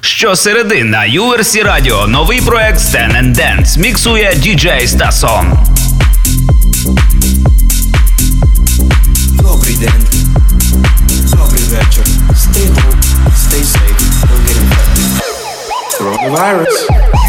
Щосереди на URC Radio новий проект Stand and Dance міксує DJ Стасон. Добрий день. Добрий вечір. Stay home, stay safe, don't get infected. Coronavirus.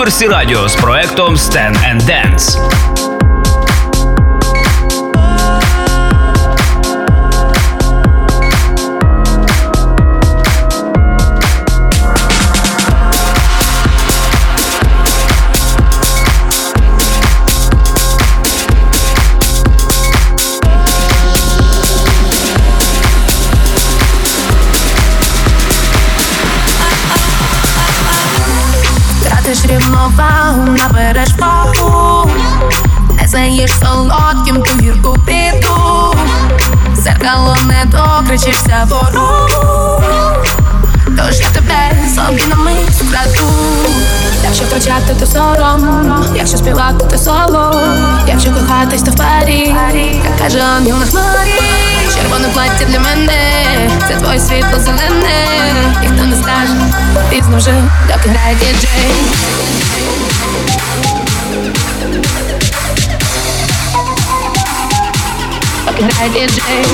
Версі Радіо з проектом Stand and Dance. Це твій світло зелене, ніхто не скаже, пізно вже, доки грає діджей Доки грає діджей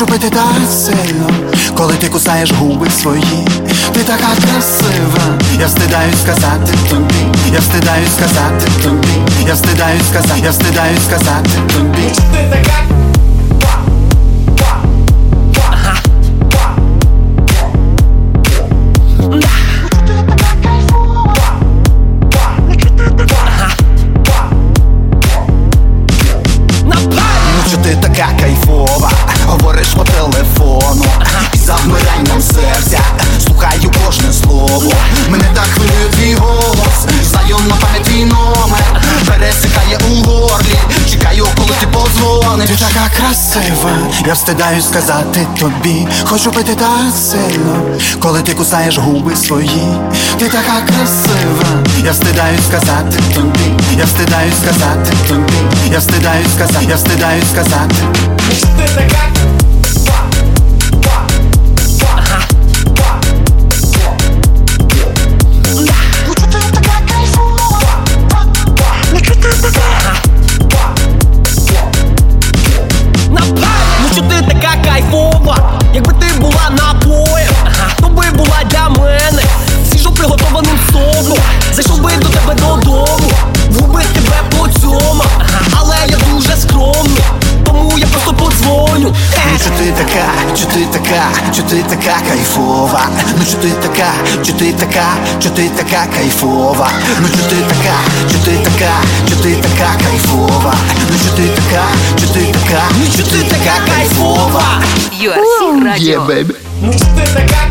Хочу пити так сильно, коли ти кусаєш губи свої, ти така красива, я стидаю сказати тобі, я стидаю сказати тобі, я стидаю сказати, я стидаю сказати тобі. Ти така я встидаюсь сказати тобі, хочу пити так сильно, коли ти кусаєш губи свої, ти така красива, я встидаюсь сказати тобі, я встидаюсь сказати тобі, я встидаюсь сказати, я встидаюсь сказати. Ти така така, че ти така, че ти така кайфува Но че ти така, че ти така, че ти така кайфува Но че ти така, че ти така, че ти така кайфува URC Radio Yeah, baby Но че ти така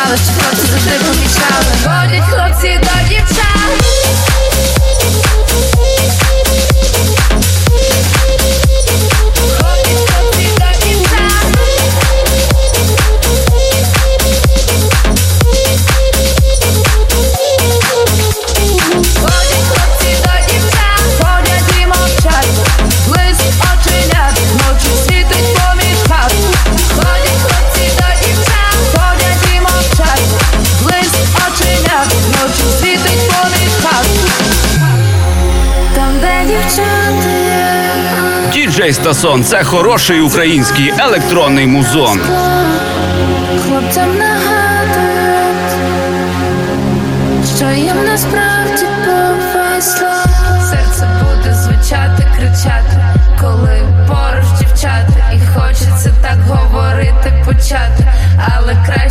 myślałeś, czy to, co zwykle powiedziałem Шансон це хороший український електронний музон. Хлопцям нагадують, що їм насправді повезло Серце буде звучати, кричати, коли поруч дівчата, і хочеться так говорити, почати, але краще.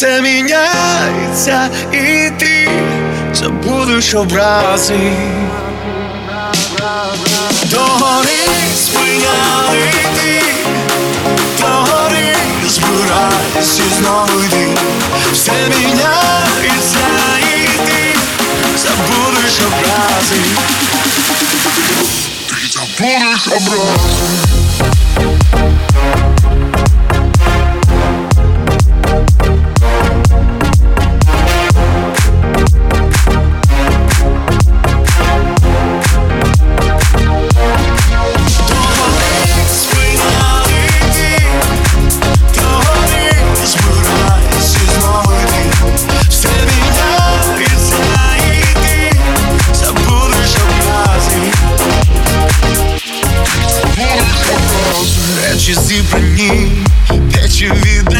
Все міняється, і ти забудеш образи. Догори спиняли ти, догори збирайся знову йди, все міняється, і ти забудеш образи. Ти забудеш образи. Очі зібрані, печі від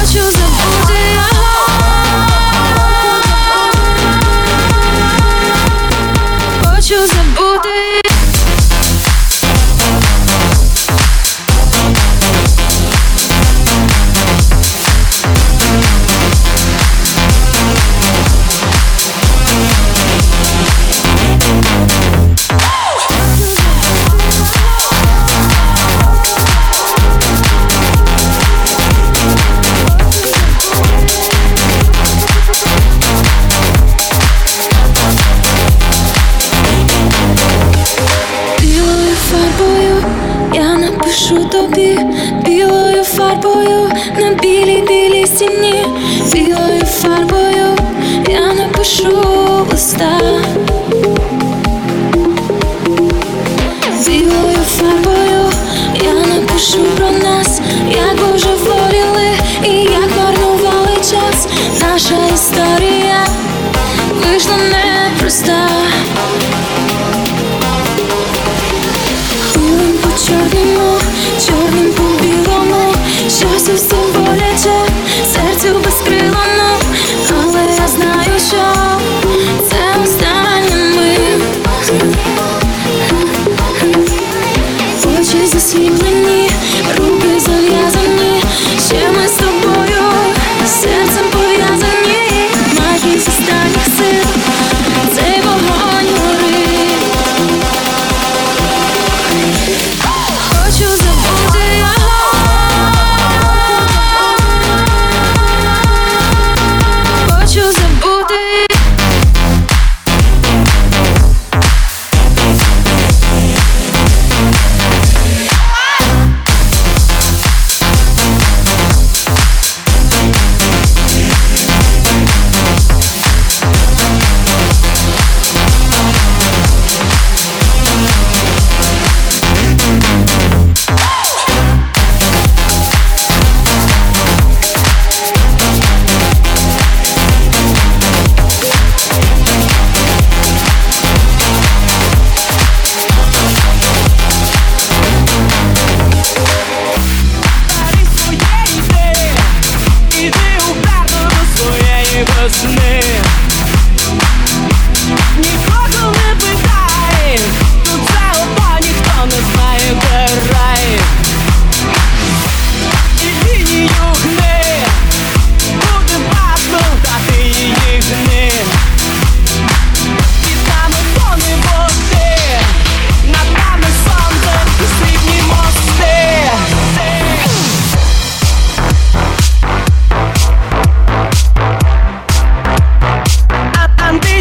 Хочу забути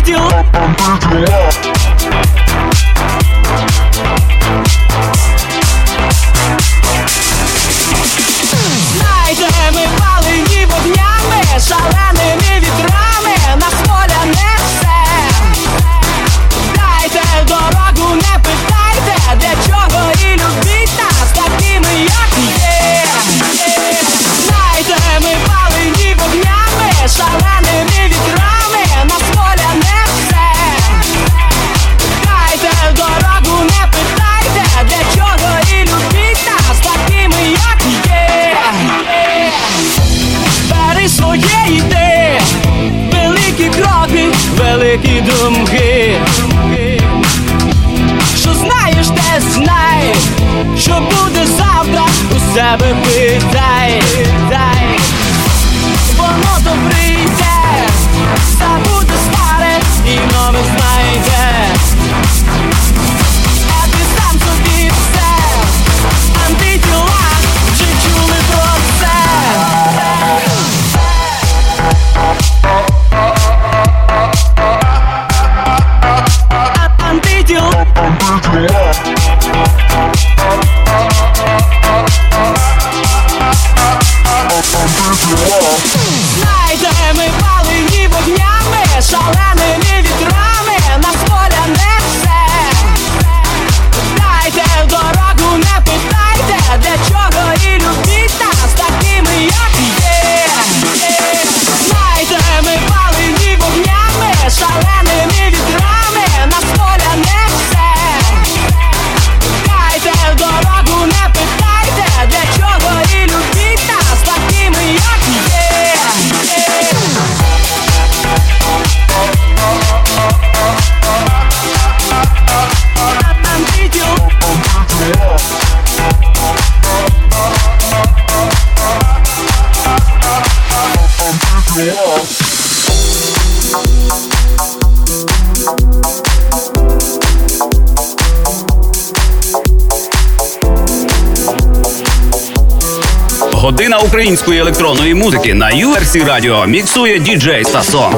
видел. української електронної музики на URC радіо міксує діджей Стасон.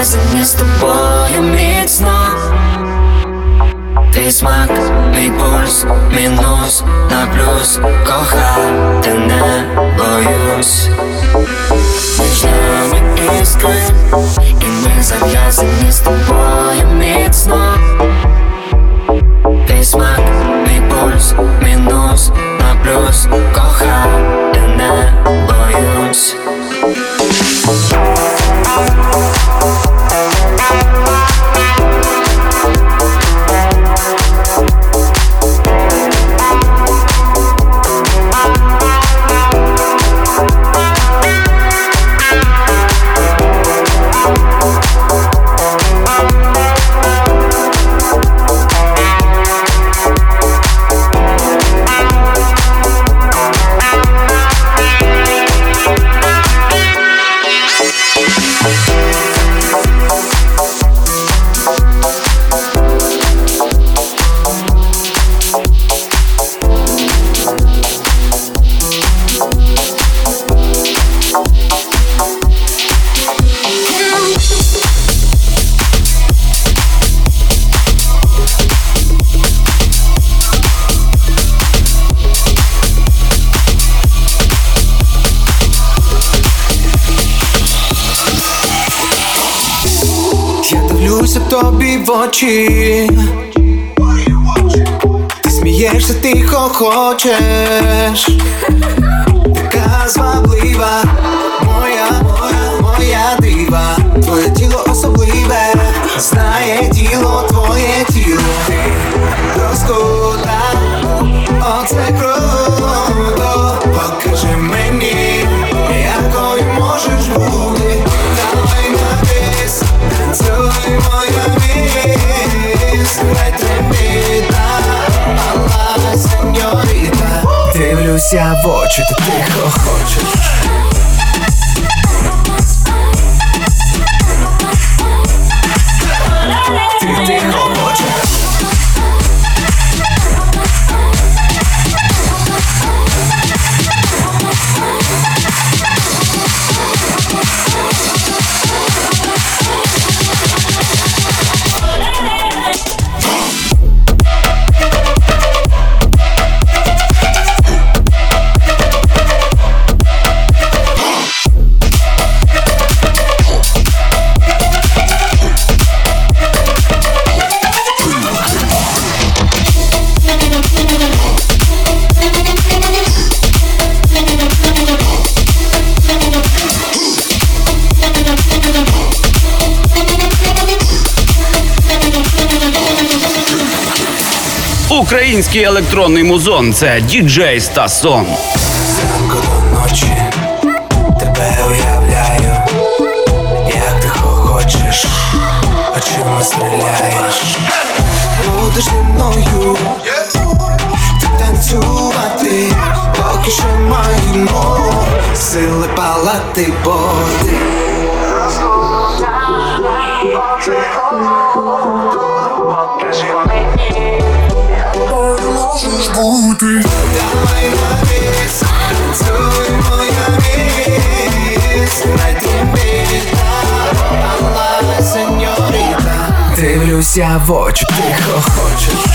Ми зав'язані з тобою міцно. Твій смак, мій пульс, мінус на плюс Кохати не боюсь. Між нами іскри, і ми зав'язані з тобою міцно. Твій смак, мій пульс, мінус на плюс зваблива, моя, моя, моя дива. Твоє тіло особливе, знає тіло, твоє тіло. Розкута, оце круто. Покажи мені, якою можеш бути. Давай на вис, моя міс. Не трембіта, мала. Дивлюся в очі, ти тихо хочеш. Український електронний музон це діджей Стасон. Зранку до ночі тебе уявляю, як ти хочеш, очима стріляєш. Будеш зі мною ти танцювати, поки що маємо сили палати боти. Можеш бути Давай на віз, танцюй моя віз Надіміта, алла, сеньоріта Дивлюся в очі, тихо хочеш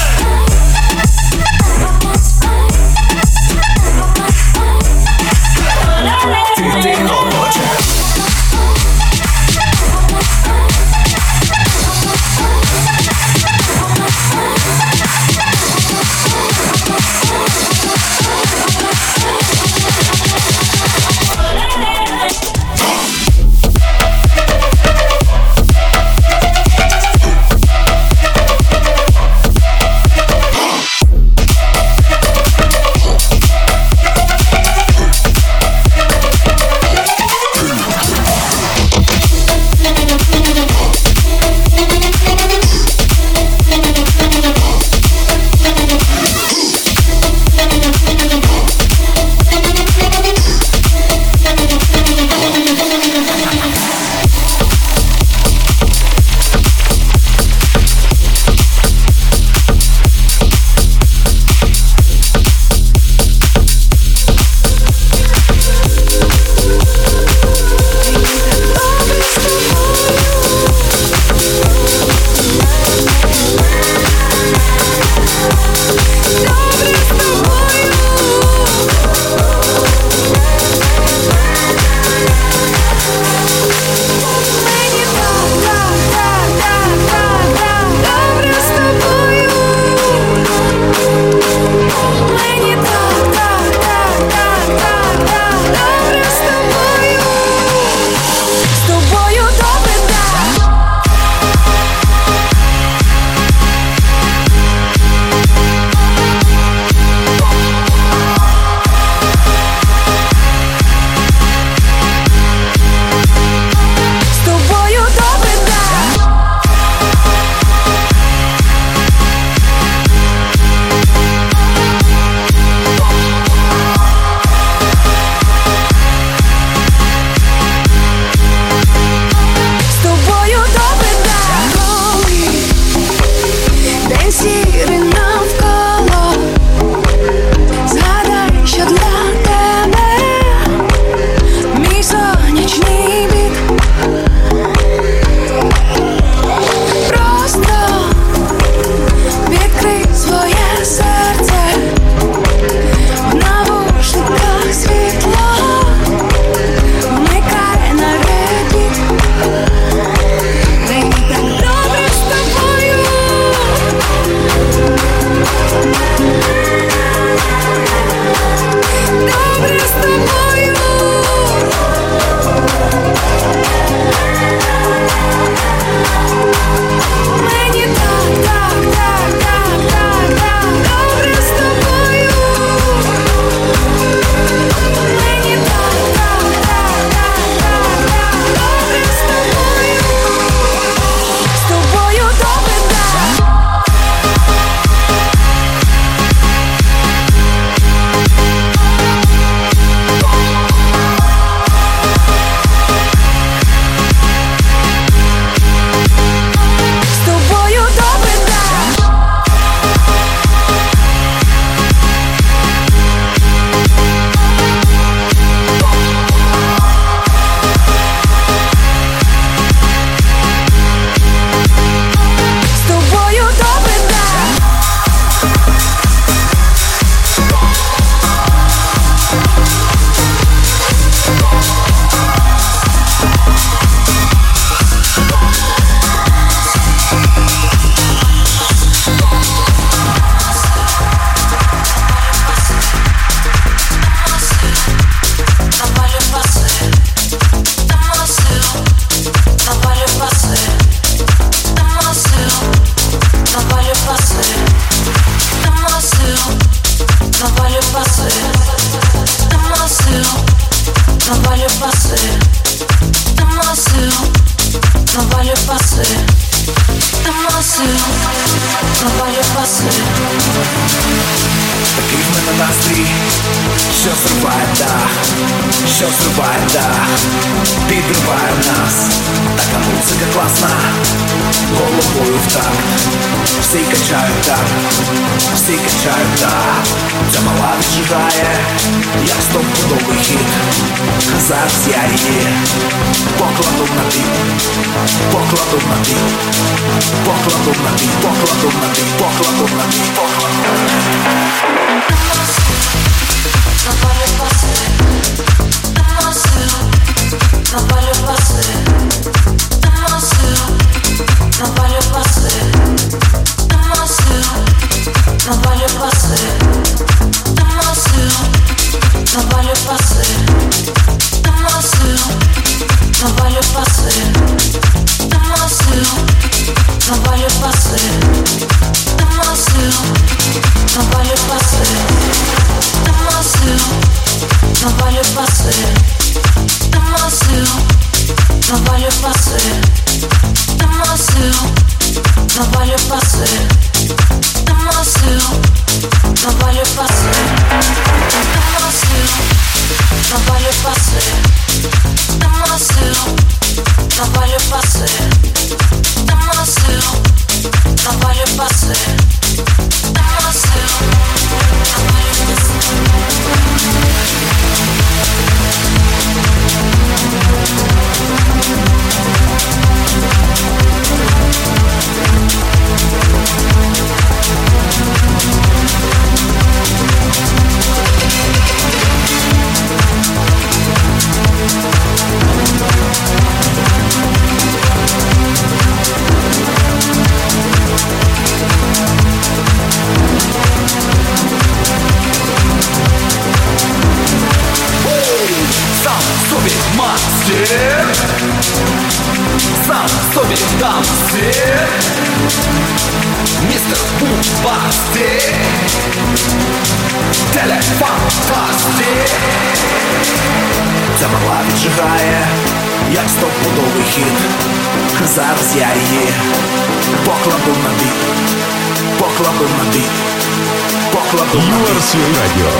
Золотого URC Радіо.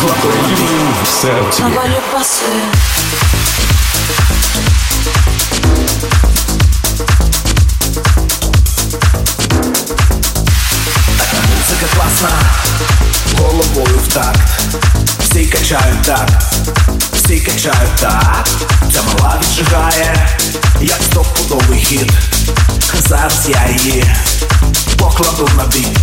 Золотою лінією в серці. Музика класна, головою в такт. Всі качають так, всі качають так. Ця мала віджигає, як стопудовий хід. Зараз я її покладу на бій.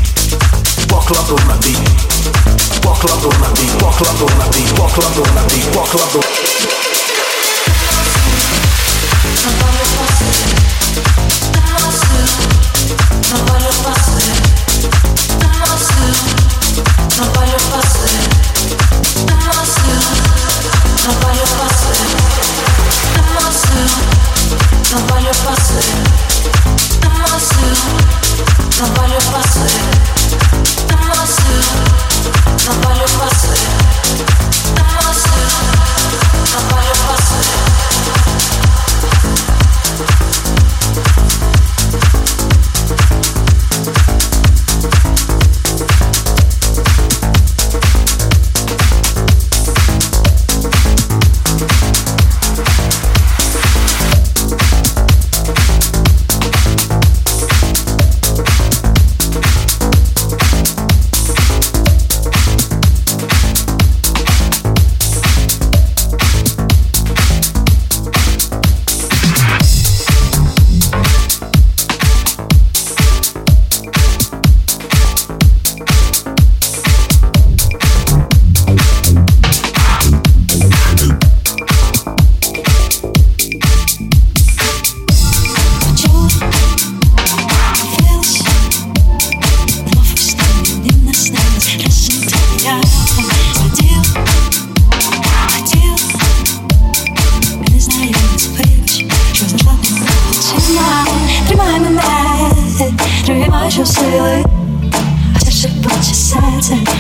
Nobody pasuje, namazu, nobody pasuje somebody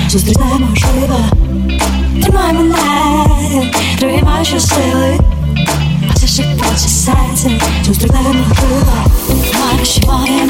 зустріне можливо Тримай мене, тримай що сили, а це ще почесеться, зустріне можливо Марші моїм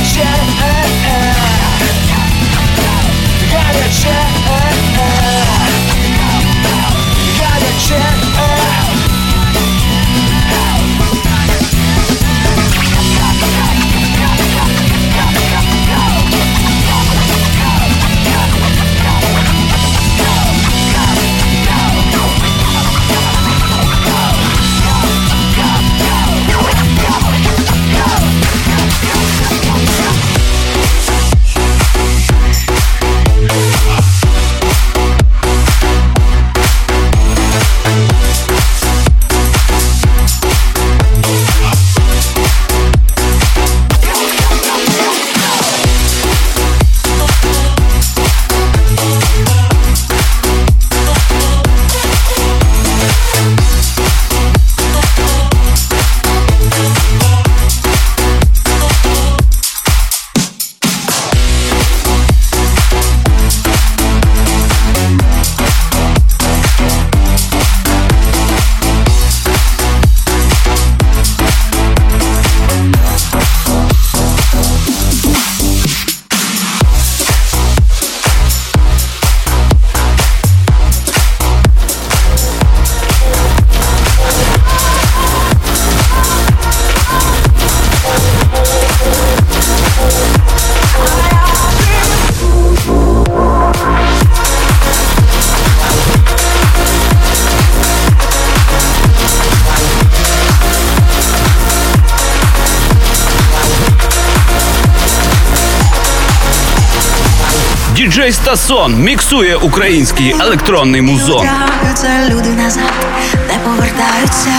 Горячая, горячая Сон міксує український електронний музон. Люди назад не повертаються.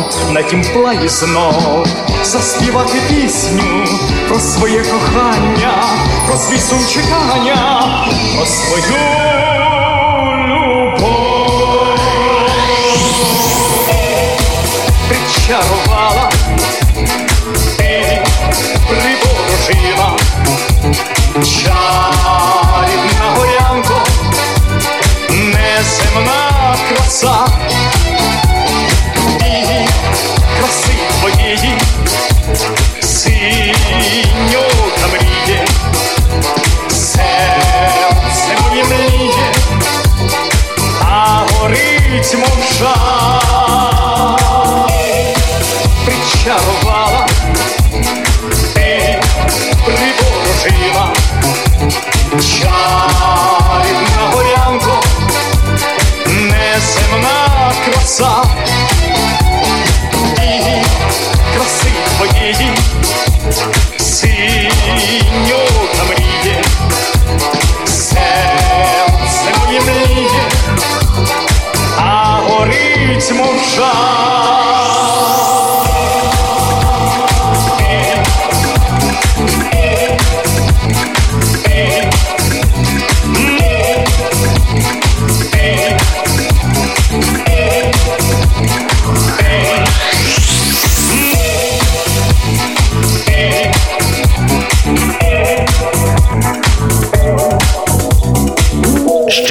Горяно, на тім плаї знов заспівати пісню про своє кохання, про свій сум чекання, про свою любов. Причарувала, ти приворожила, чарівна горянко, неземна краса горить мов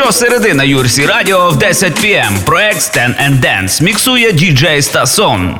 Щосередина Юрсі Радіо в 10 пм. Проект Stand and Dance міксує діджей Стасон.